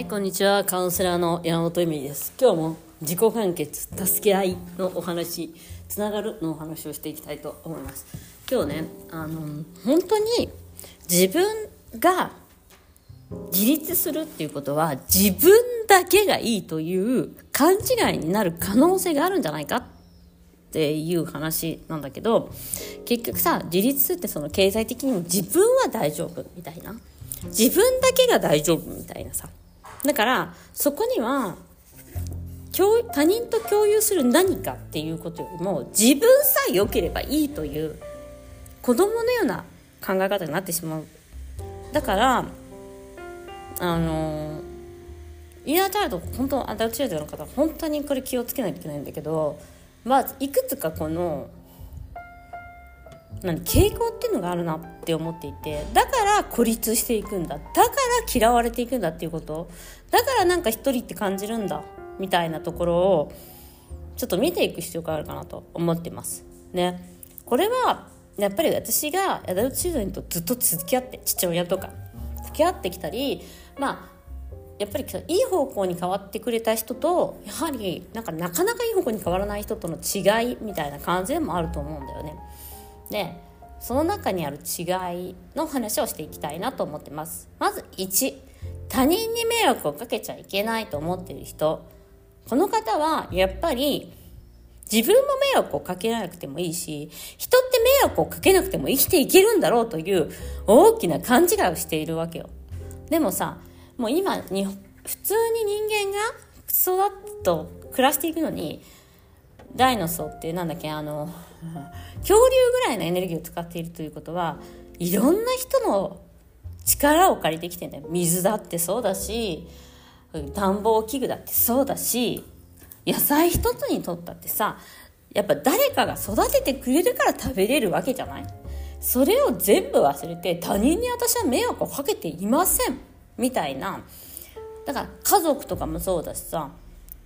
はい、こんにちは。カウンセラーの山本恵美です。今日も自己完結、助け合いのお話、つながるのお話をしていきたいと思います。今日ね、あの、本当に自分が自立するっていうことは自分だけがいいという勘違いになる可能性があるんじゃないかっていう話なんだけど結局さ自立ってその経済的にも自分は大丈夫みたいな自分だけが大丈夫みたいなさだからそこには他人と共有する何かっていうことよりも自分さえ良ければいいという子供のような考え方になってしまう。だからあのイナーチャイルド本当アダルトチャイルドの方本当にこれ気をつけないといけないんだけどまあいくつかこの傾向っていうのがあるなって思っていてだから孤立していくんだ。だから嫌われていくんだっていうこと。だからなんか一人って感じるんだみたいなところをちょっと見ていく必要があるかなと思ってます。ね。これはやっぱり私がアダルトチルドにとずっと付き合って父親とか付き合ってきたりまあやっぱりいい方向に変わってくれた人とやはりなんかなかなかいい方向に変わらない人との違いみたいな感じでもあると思うんだよね。でその中にある違いの話をしていきたいなと思ってます。まず1他人に迷惑をかけちゃいけないと思ってる人。この方はやっぱり自分も迷惑をかけなくてもいいし人って迷惑をかけなくても生きていけるんだろうという大きな勘違いをしているわけよ。でもさもう今に普通に人間が育つと暮らしていくのにダイノソーってなんだっけあの 恐竜ぐらいのエネルギーを使っているということはいろんな人の力を借りてきてんだよ。水だってそうだし暖房器具だってそうだし野菜一つにとったってさやっぱ誰かが育ててくれるから食べれるわけじゃない？それを全部忘れて他人に私は迷惑をかけていません。みたいな。だから家族とかもそうだしさ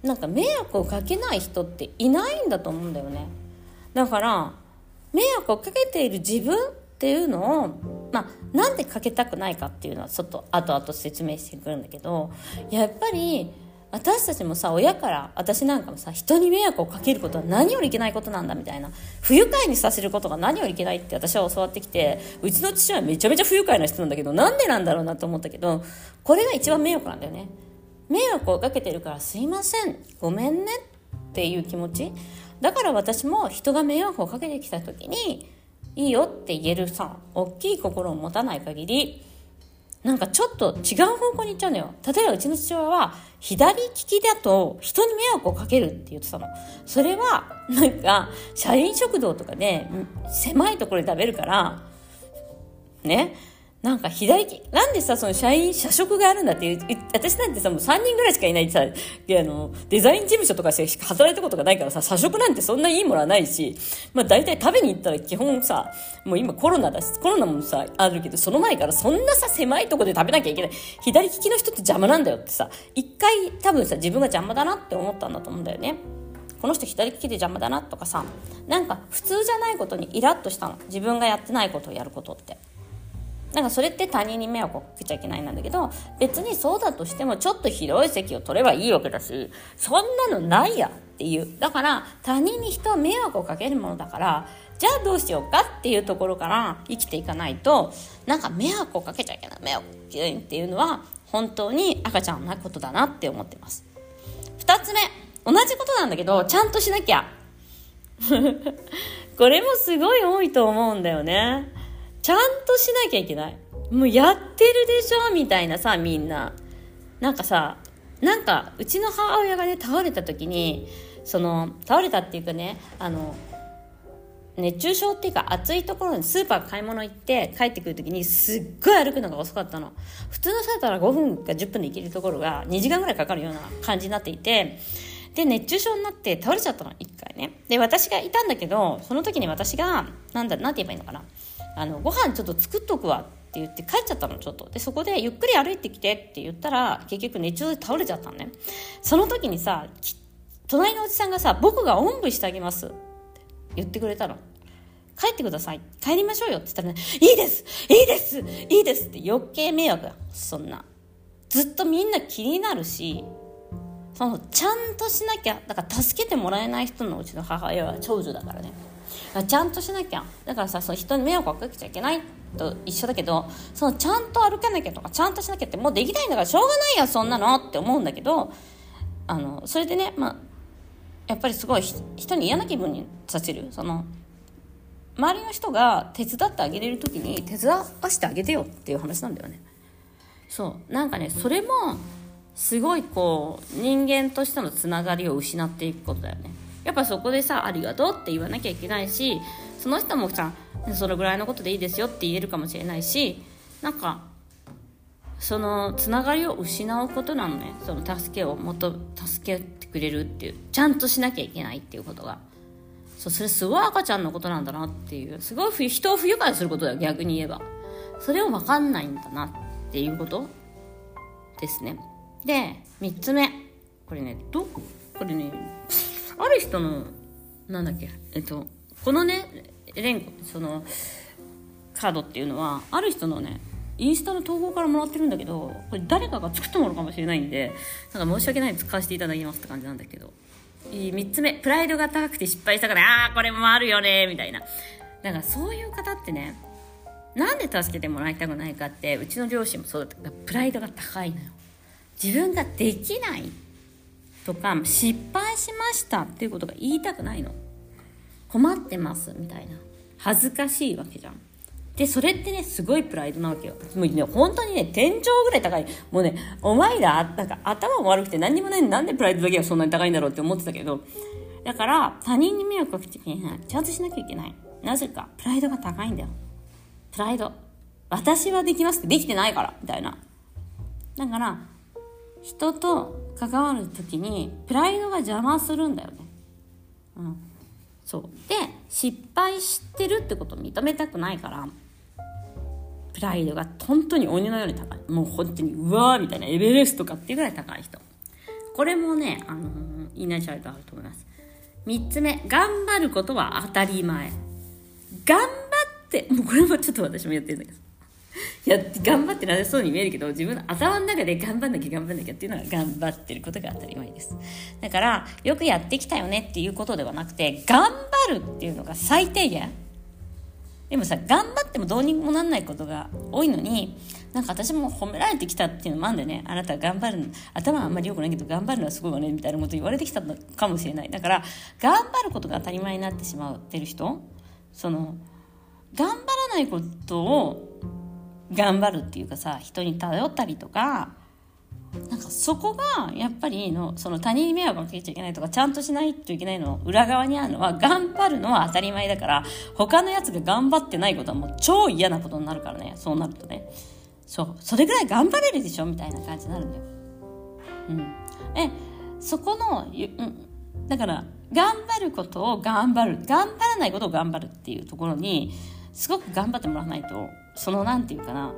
なんか迷惑をかけない人っていないんだと思うんだよね。だから迷惑をかけている自分っていうのをまあなんでかけたくないかっていうのはちょっと後々説明してくるんだけどやっぱり私たちもさ親から私なんかもさ人に迷惑をかけることは何よりいけないことなんだみたいな不愉快にさせることが何よりいけないって私は教わってきてうちの父はめちゃめちゃ不愉快な人なんだけどなんでなんだろうなと思ったけどこれが一番迷惑なんだよね。迷惑をかけてるからすいません。ごめんねっていう気持ち。だから私も人が迷惑をかけてきた時にいいよって言えるさ大きい心を持たない限りなんかちょっと違う方向に行っちゃうのよ。例えばうちの父親は左利きだと人に迷惑をかけるって言ってたの。それはなんか社員食堂とかで狭いところで食べるからね。なんか左、なんでさ、その社員、社食があるんだって、私なんてさ、もう3人ぐらいしかいないさ、あの、デザイン事務所とかしか働いたことがないからさ、社食なんてそんないいものはないし、まあ大体食べに行ったら基本さ、もう今コロナだし、コロナもさ、あるけど、その前からそんなさ、狭いとこで食べなきゃいけない。左利きの人って邪魔なんだよってさ、一回多分さ、自分が邪魔だなって思ったんだと思うんだよね。この人左利きで邪魔だなとかさ、なんか普通じゃないことにイラッとしたの。自分がやってないことをやることって。なんかそれって他人に迷惑をかけちゃいけないなんだけど別にそうだとしてもちょっと広い席を取ればいいわけだしそんなのないやっていう。だから他人に人は迷惑をかけるものだからじゃあどうしようかっていうところから生きていかないとなんか迷惑をかけちゃいけない。迷惑っていうのは本当に赤ちゃんなことだなって思ってます。2つ目同じことなんだけどちゃんとしなきゃ。これもすごい多いと思うんだよね。ちゃんとしなきゃいけない。もうやってるでしょ？みたいなさ、みんな。なんかさ、なんか、うちの母親がね、倒れた時に、その、倒れたっていうかね、あの、熱中症っていうか暑いところにスーパー買い物行って帰ってくる時にすっごい歩くのが遅かったの普通の人だったら5分か10分で行けるところが2時間ぐらいかかるような感じになっていてで熱中症になって倒れちゃったの1回ねで私がいたんだけどその時に私がなんだなんて言えばいいのかなあのご飯ちょっと作っとくわって言って帰っちゃったのちょっと。でそこでゆっくり歩いてきてって言ったら結局熱中で倒れちゃったのね。その時にさ隣のおじさんがさ僕がおんぶしてあげますって言ってくれたの。帰ってください。帰りましょうよって言ったらねいいです!いいです!いいですって余計迷惑だ。そんな。ずっとみんな気になるしそのちゃんとしなきゃだから助けてもらえない人のうちの母親は長女だからね。ちゃんとしなきゃ。だからさその人に迷惑をかけちゃいけないと一緒だけどそのちゃんと歩かなきゃとかちゃんとしなきゃってもうできないんだからしょうがないやそんなのって思うんだけどあのそれでねまあやっぱりすごい人に嫌な気分にさせる。その周りの人が手伝ってあげれる時に手伝わしてあげてよっていう話なんだよね。そう。なんかねそれもすごいこう人間としてのつながりを失っていくことだよね。やっぱそこでさありがとうって言わなきゃいけないしその人もさそのぐらいのことでいいですよって言えるかもしれないしなんかそのつながりを失うことなのねその助けをもっと助けてくれるっていう。ちゃんとしなきゃいけないっていうことが。そうそれすごい赤ちゃんのことなんだなっていう。すごい人を不愉快することだよ逆に言えば。それを分かんないんだなっていうこと。ですね。で3つ目。これねどこれねある人のなんだっけえっとこのね連そのカードっていうのはある人のねインスタの投稿からもらってるんだけどこれ誰かが作ったものかもしれないんでなんか申し訳ない使わせていただきますって感じなんだけど。3つ目プライドが高くて失敗したからああこれもあるよねみたいな。だかそういう方ってねなんで助けてもらいたくないかってうちの両親もそうだった。プライドが高いのよ。自分ができない。とか失敗しましたっていうことが言いたくないの。困ってますみたいな。恥ずかしいわけじゃん。でそれってねすごいプライドなわけよ。もうね本当にね天井ぐらい高い。もうねお前らなんか頭も悪くて何にもないのなんでプライドだけがそんなに高いんだろうって思ってたけど。だから他人に迷惑かけちゃいけないちゃんとしなきゃいけない。なぜかプライドが高いんだよ。プライド。私はできますってできてないからみたいな。だから人と関わる時にプライドが邪魔するんだよね。うん。そう。で失敗してるってことを認めたくないからプライドが本当に鬼のように高い。もう本当にうわーみたいなエベレストかっていうぐらい高い人。これもね、あのー、イナシャルとあると思います。3つ目頑張ることは当たり前。頑張ってもうこれもちょっと私もやってるんだけど。いや頑張ってなさそうに見えるけど自分の頭の中で頑張んなきゃ頑張んなきゃっていうのは頑張ってることが当たり前です。だからよくやってきたよねっていうことではなくて頑張るっていうのが最低限。でもさ頑張ってもどうにもなんないことが多いのになんか私も褒められてきたっていうのもあるんだよね。あなた頑張るの頭はあんまり良くないけど頑張るのはすごいわねみたいなこと言われてきたのかもしれない。だから頑張ることが当たり前になってしまってる人その頑張らないことを頑張るっていうかさ人に頼ったりとかなんかそこがやっぱりのその他人に迷惑をかけちゃいけないとかちゃんとしないといけないの裏側にあるのは頑張るのは当たり前だから他のやつが頑張ってないことはもう超嫌なことになるからねそうなるとね。そうそれぐらい頑張れるでしょみたいな感じになるんだよ。うん、えそこの、うん、だから頑張ることを頑張る頑張らないことを頑張るっていうところにすごく頑張ってもらわないとそのなんていうかな。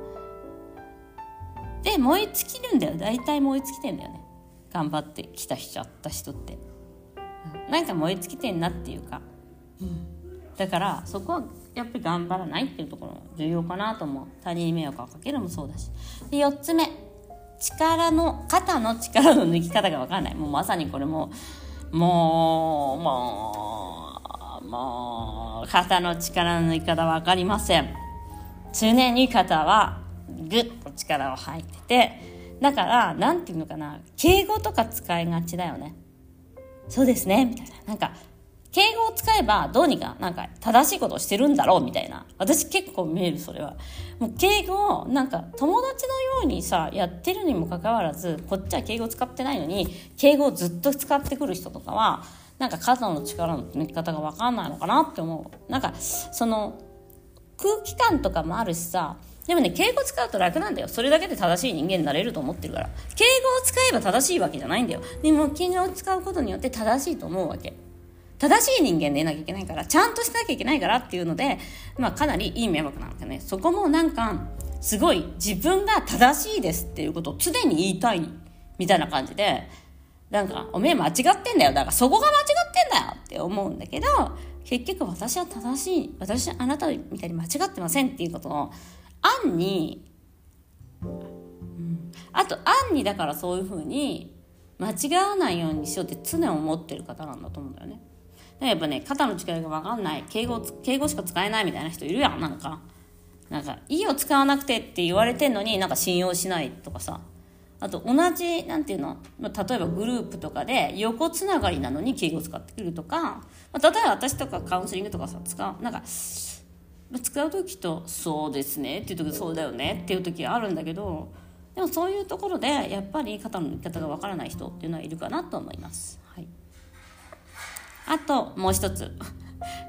で燃え尽きるんだよ。大体燃え尽きてんだよね。頑張ってきたしちゃった人って、うん、なんか燃え尽きてんなっていうか、うん、だからそこはやっぱり頑張らないっていうところ重要かなと思う。他人に迷惑をかけるもそうだし。で4つ目。力の肩の力の抜き方が分かんない。もうまさにこれももうもうもう肩の力の抜き方分かりません常に肩はぐっと力を入っててだから何て言うのかな敬語とか使いがちだよね。そうですねみたいな。なんか敬語を使えばどうにかなんか正しいことをしてるんだろうみたいな。私結構見えるそれは。もう敬語をなんか友達のようにさやってるにもかかわらずこっちは敬語使ってないのに敬語をずっと使ってくる人とかはなんか肩の力の抜き方が分かんないのかなって思う。なんかその空気感とかもあるしさでもね敬語使うと楽なんだよ。それだけで正しい人間になれると思ってるから。敬語を使えば正しいわけじゃないんだよ。でも敬語を使うことによって正しいと思うわけ。正しい人間でいなきゃいけないからちゃんとしなきゃいけないからっていうので、まあ、かなりいい迷惑なんだよね。そこもなんかすごい自分が正しいですっていうことを常に言いたいみたいな感じでなんかおめえ間違ってんだよ。だからそこが間違ってんだよって思うんだけど結局私は正しい私はあなたみたいに間違ってませんっていうことを暗に、うん、あと暗にだからそういうふうに間違わないようにしようって常に思ってる方なんだと思うんだよね。やっぱね肩の力が分かんない敬語敬語しか使えないみたいな人いるやん。なんかなんか「い」を使わなくてって言われてんのになんか信用しないとかさ。あと同じなんていうの？例えばグループとかで横つながりなのに敬語を使ってくるとか、ま、例えば私とかカウンセリングとかさ使うなんか使う時と「そうですね」っていう時そうだよねっていう時あるんだけどでもそういうところでやっぱり肩の抜き方がわからない人っていうのはいるかなと思います。はい、あともう一つ。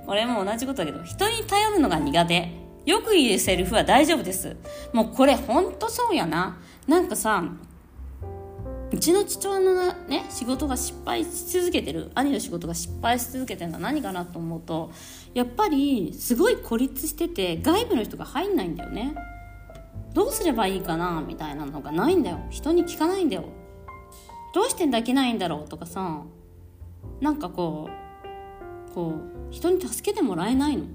これも同じことだけど人に頼るのが苦手。よく言うセリフは大丈夫です。もうこれほんとそうやな。なんかさうちの父親のね仕事が失敗し続けてる兄の仕事が失敗し続けてるのは何かなと思うとやっぱりすごい孤立してて外部の人が入んないんだよね。どうすればいいかなみたいなのがないんだよ。人に聞かないんだよ。どうしてできないんだろうとかさなんかこうこう人に助けてもらえないの。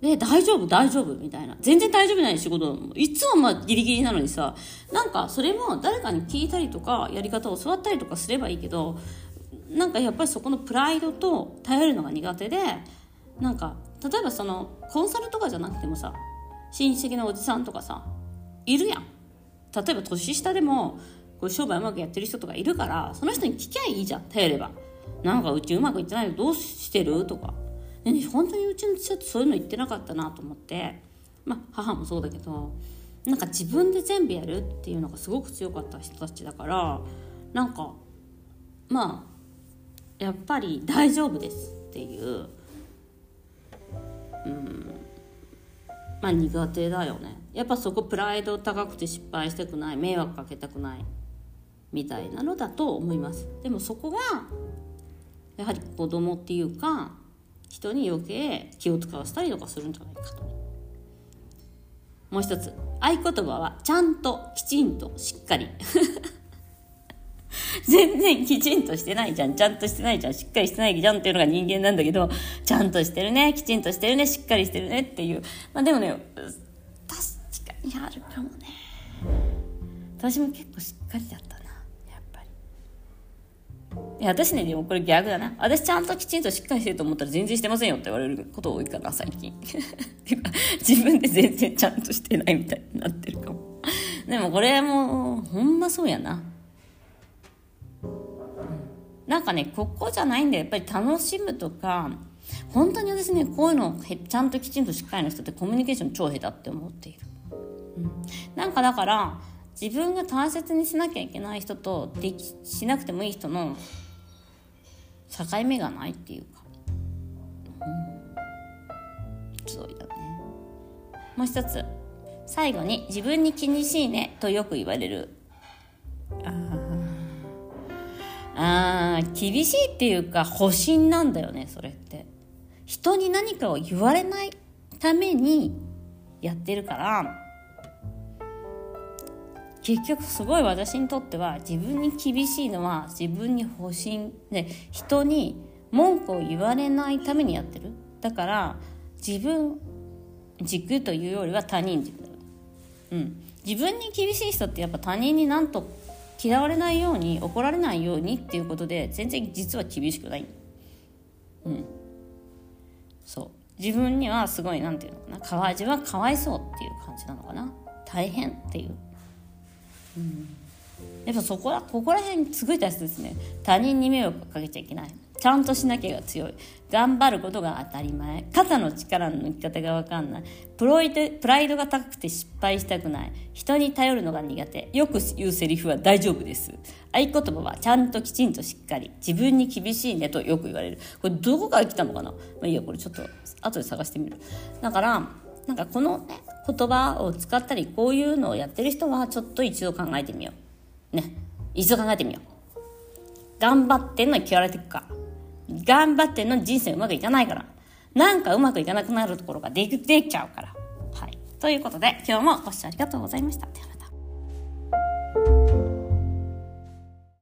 で、大丈夫、大丈夫、みたいな。全然大丈夫ない仕事。いつもまあギリギリなのにさ、なんかそれも誰かに聞いたりとか、やり方を教わったりとかすればいいけど、なんかやっぱりそこのプライドと頼るのが苦手で、なんか、例えばその、コンサルとかじゃなくてもさ、親戚のおじさんとかさ、いるやん。例えば年下でも、こう商売うまくやってる人とかいるから、その人に聞きゃいいじゃん、頼れば。なんかうちうまくいってないのどうしてる？とか。でね本当にうちの父ってそういうの言ってなかったなと思って。まあ母もそうだけどなんか自分で全部やるっていうのがすごく強かった人たちだからなんかまあやっぱり大丈夫ですっていううんまあ苦手だよね。やっぱそこプライド高くて失敗したくない迷惑かけたくないみたいなのだと思います。でもそこがやはり子供っていうか人に余計気を使わせたりとかするんじゃないかと。もう一つ。合言葉はちゃんときちんとしっかり。全然きちんとしてないじゃん。ちゃんとしてないじゃん。しっかりしてないじゃんっていうのが人間なんだけどちゃんとしてるね。きちんとしてるね。しっかりしてるね。っていう。まあでもね確かにあるかもね。私も結構しっかりだったいや、私ね、でもこれ逆だな。私ちゃんときちんとしっかりしてると思ったら全然してませんよって言われること多いから、最近。自分で全然ちゃんとしてないみたいになってるかも。でもこれも、ほんまそうやな。なんかね、ここじゃないんだよ。やっぱり楽しむとか、本当に私ね、こういうのちゃんときちんとしっかりの人ってコミュニケーション超下手って思っている。うん、なんかだから、自分が大切にしなきゃいけない人とできしなくてもいい人の境目がないっていうか、うん、そうだね。もう一つ。最後に自分に気にしいね。とよく言われる。ああ厳しいっていうか保身なんだよねそれって。人に何かを言われないためにやってるから。結局すごい私にとっては自分に厳しいのは自分に保身で人に文句を言われないためにやってる。だから自分軸というよりは他人軸。だ、うん、自分に厳しい人ってやっぱ他人になんと嫌われないように怒られないようにっていうことで全然実は厳しくない。うん。そう。自分にはすごい何て言うのかな。川味はかわいそうっていう感じなのかな。大変っていう。やっぱそこらここら辺すごい大切ですね。他人に迷惑かけちゃいけない。ちゃんとしなきゃが強い。頑張ることが当たり前。肩の力の抜き方が分かんない。プロイドプライドが高くて失敗したくない。人に頼るのが苦手。よく言うセリフは大丈夫です。合言葉はちゃんときちんとしっかり。自分に厳しいねとよく言われる。これどこから来たのかな？まあいいやこれちょっと後で探してみる。だからなんかこのね言葉を使ったりこういうのをやってる人はちょっと一度考えてみよう。ね。一度考えてみよう。頑張ってんのに嫌われていくか。頑張ってんのに人生うまくいかないから。なんかうまくいかなくなるところができできちゃうから。はい。ということで今日もご視聴ありがとうございました。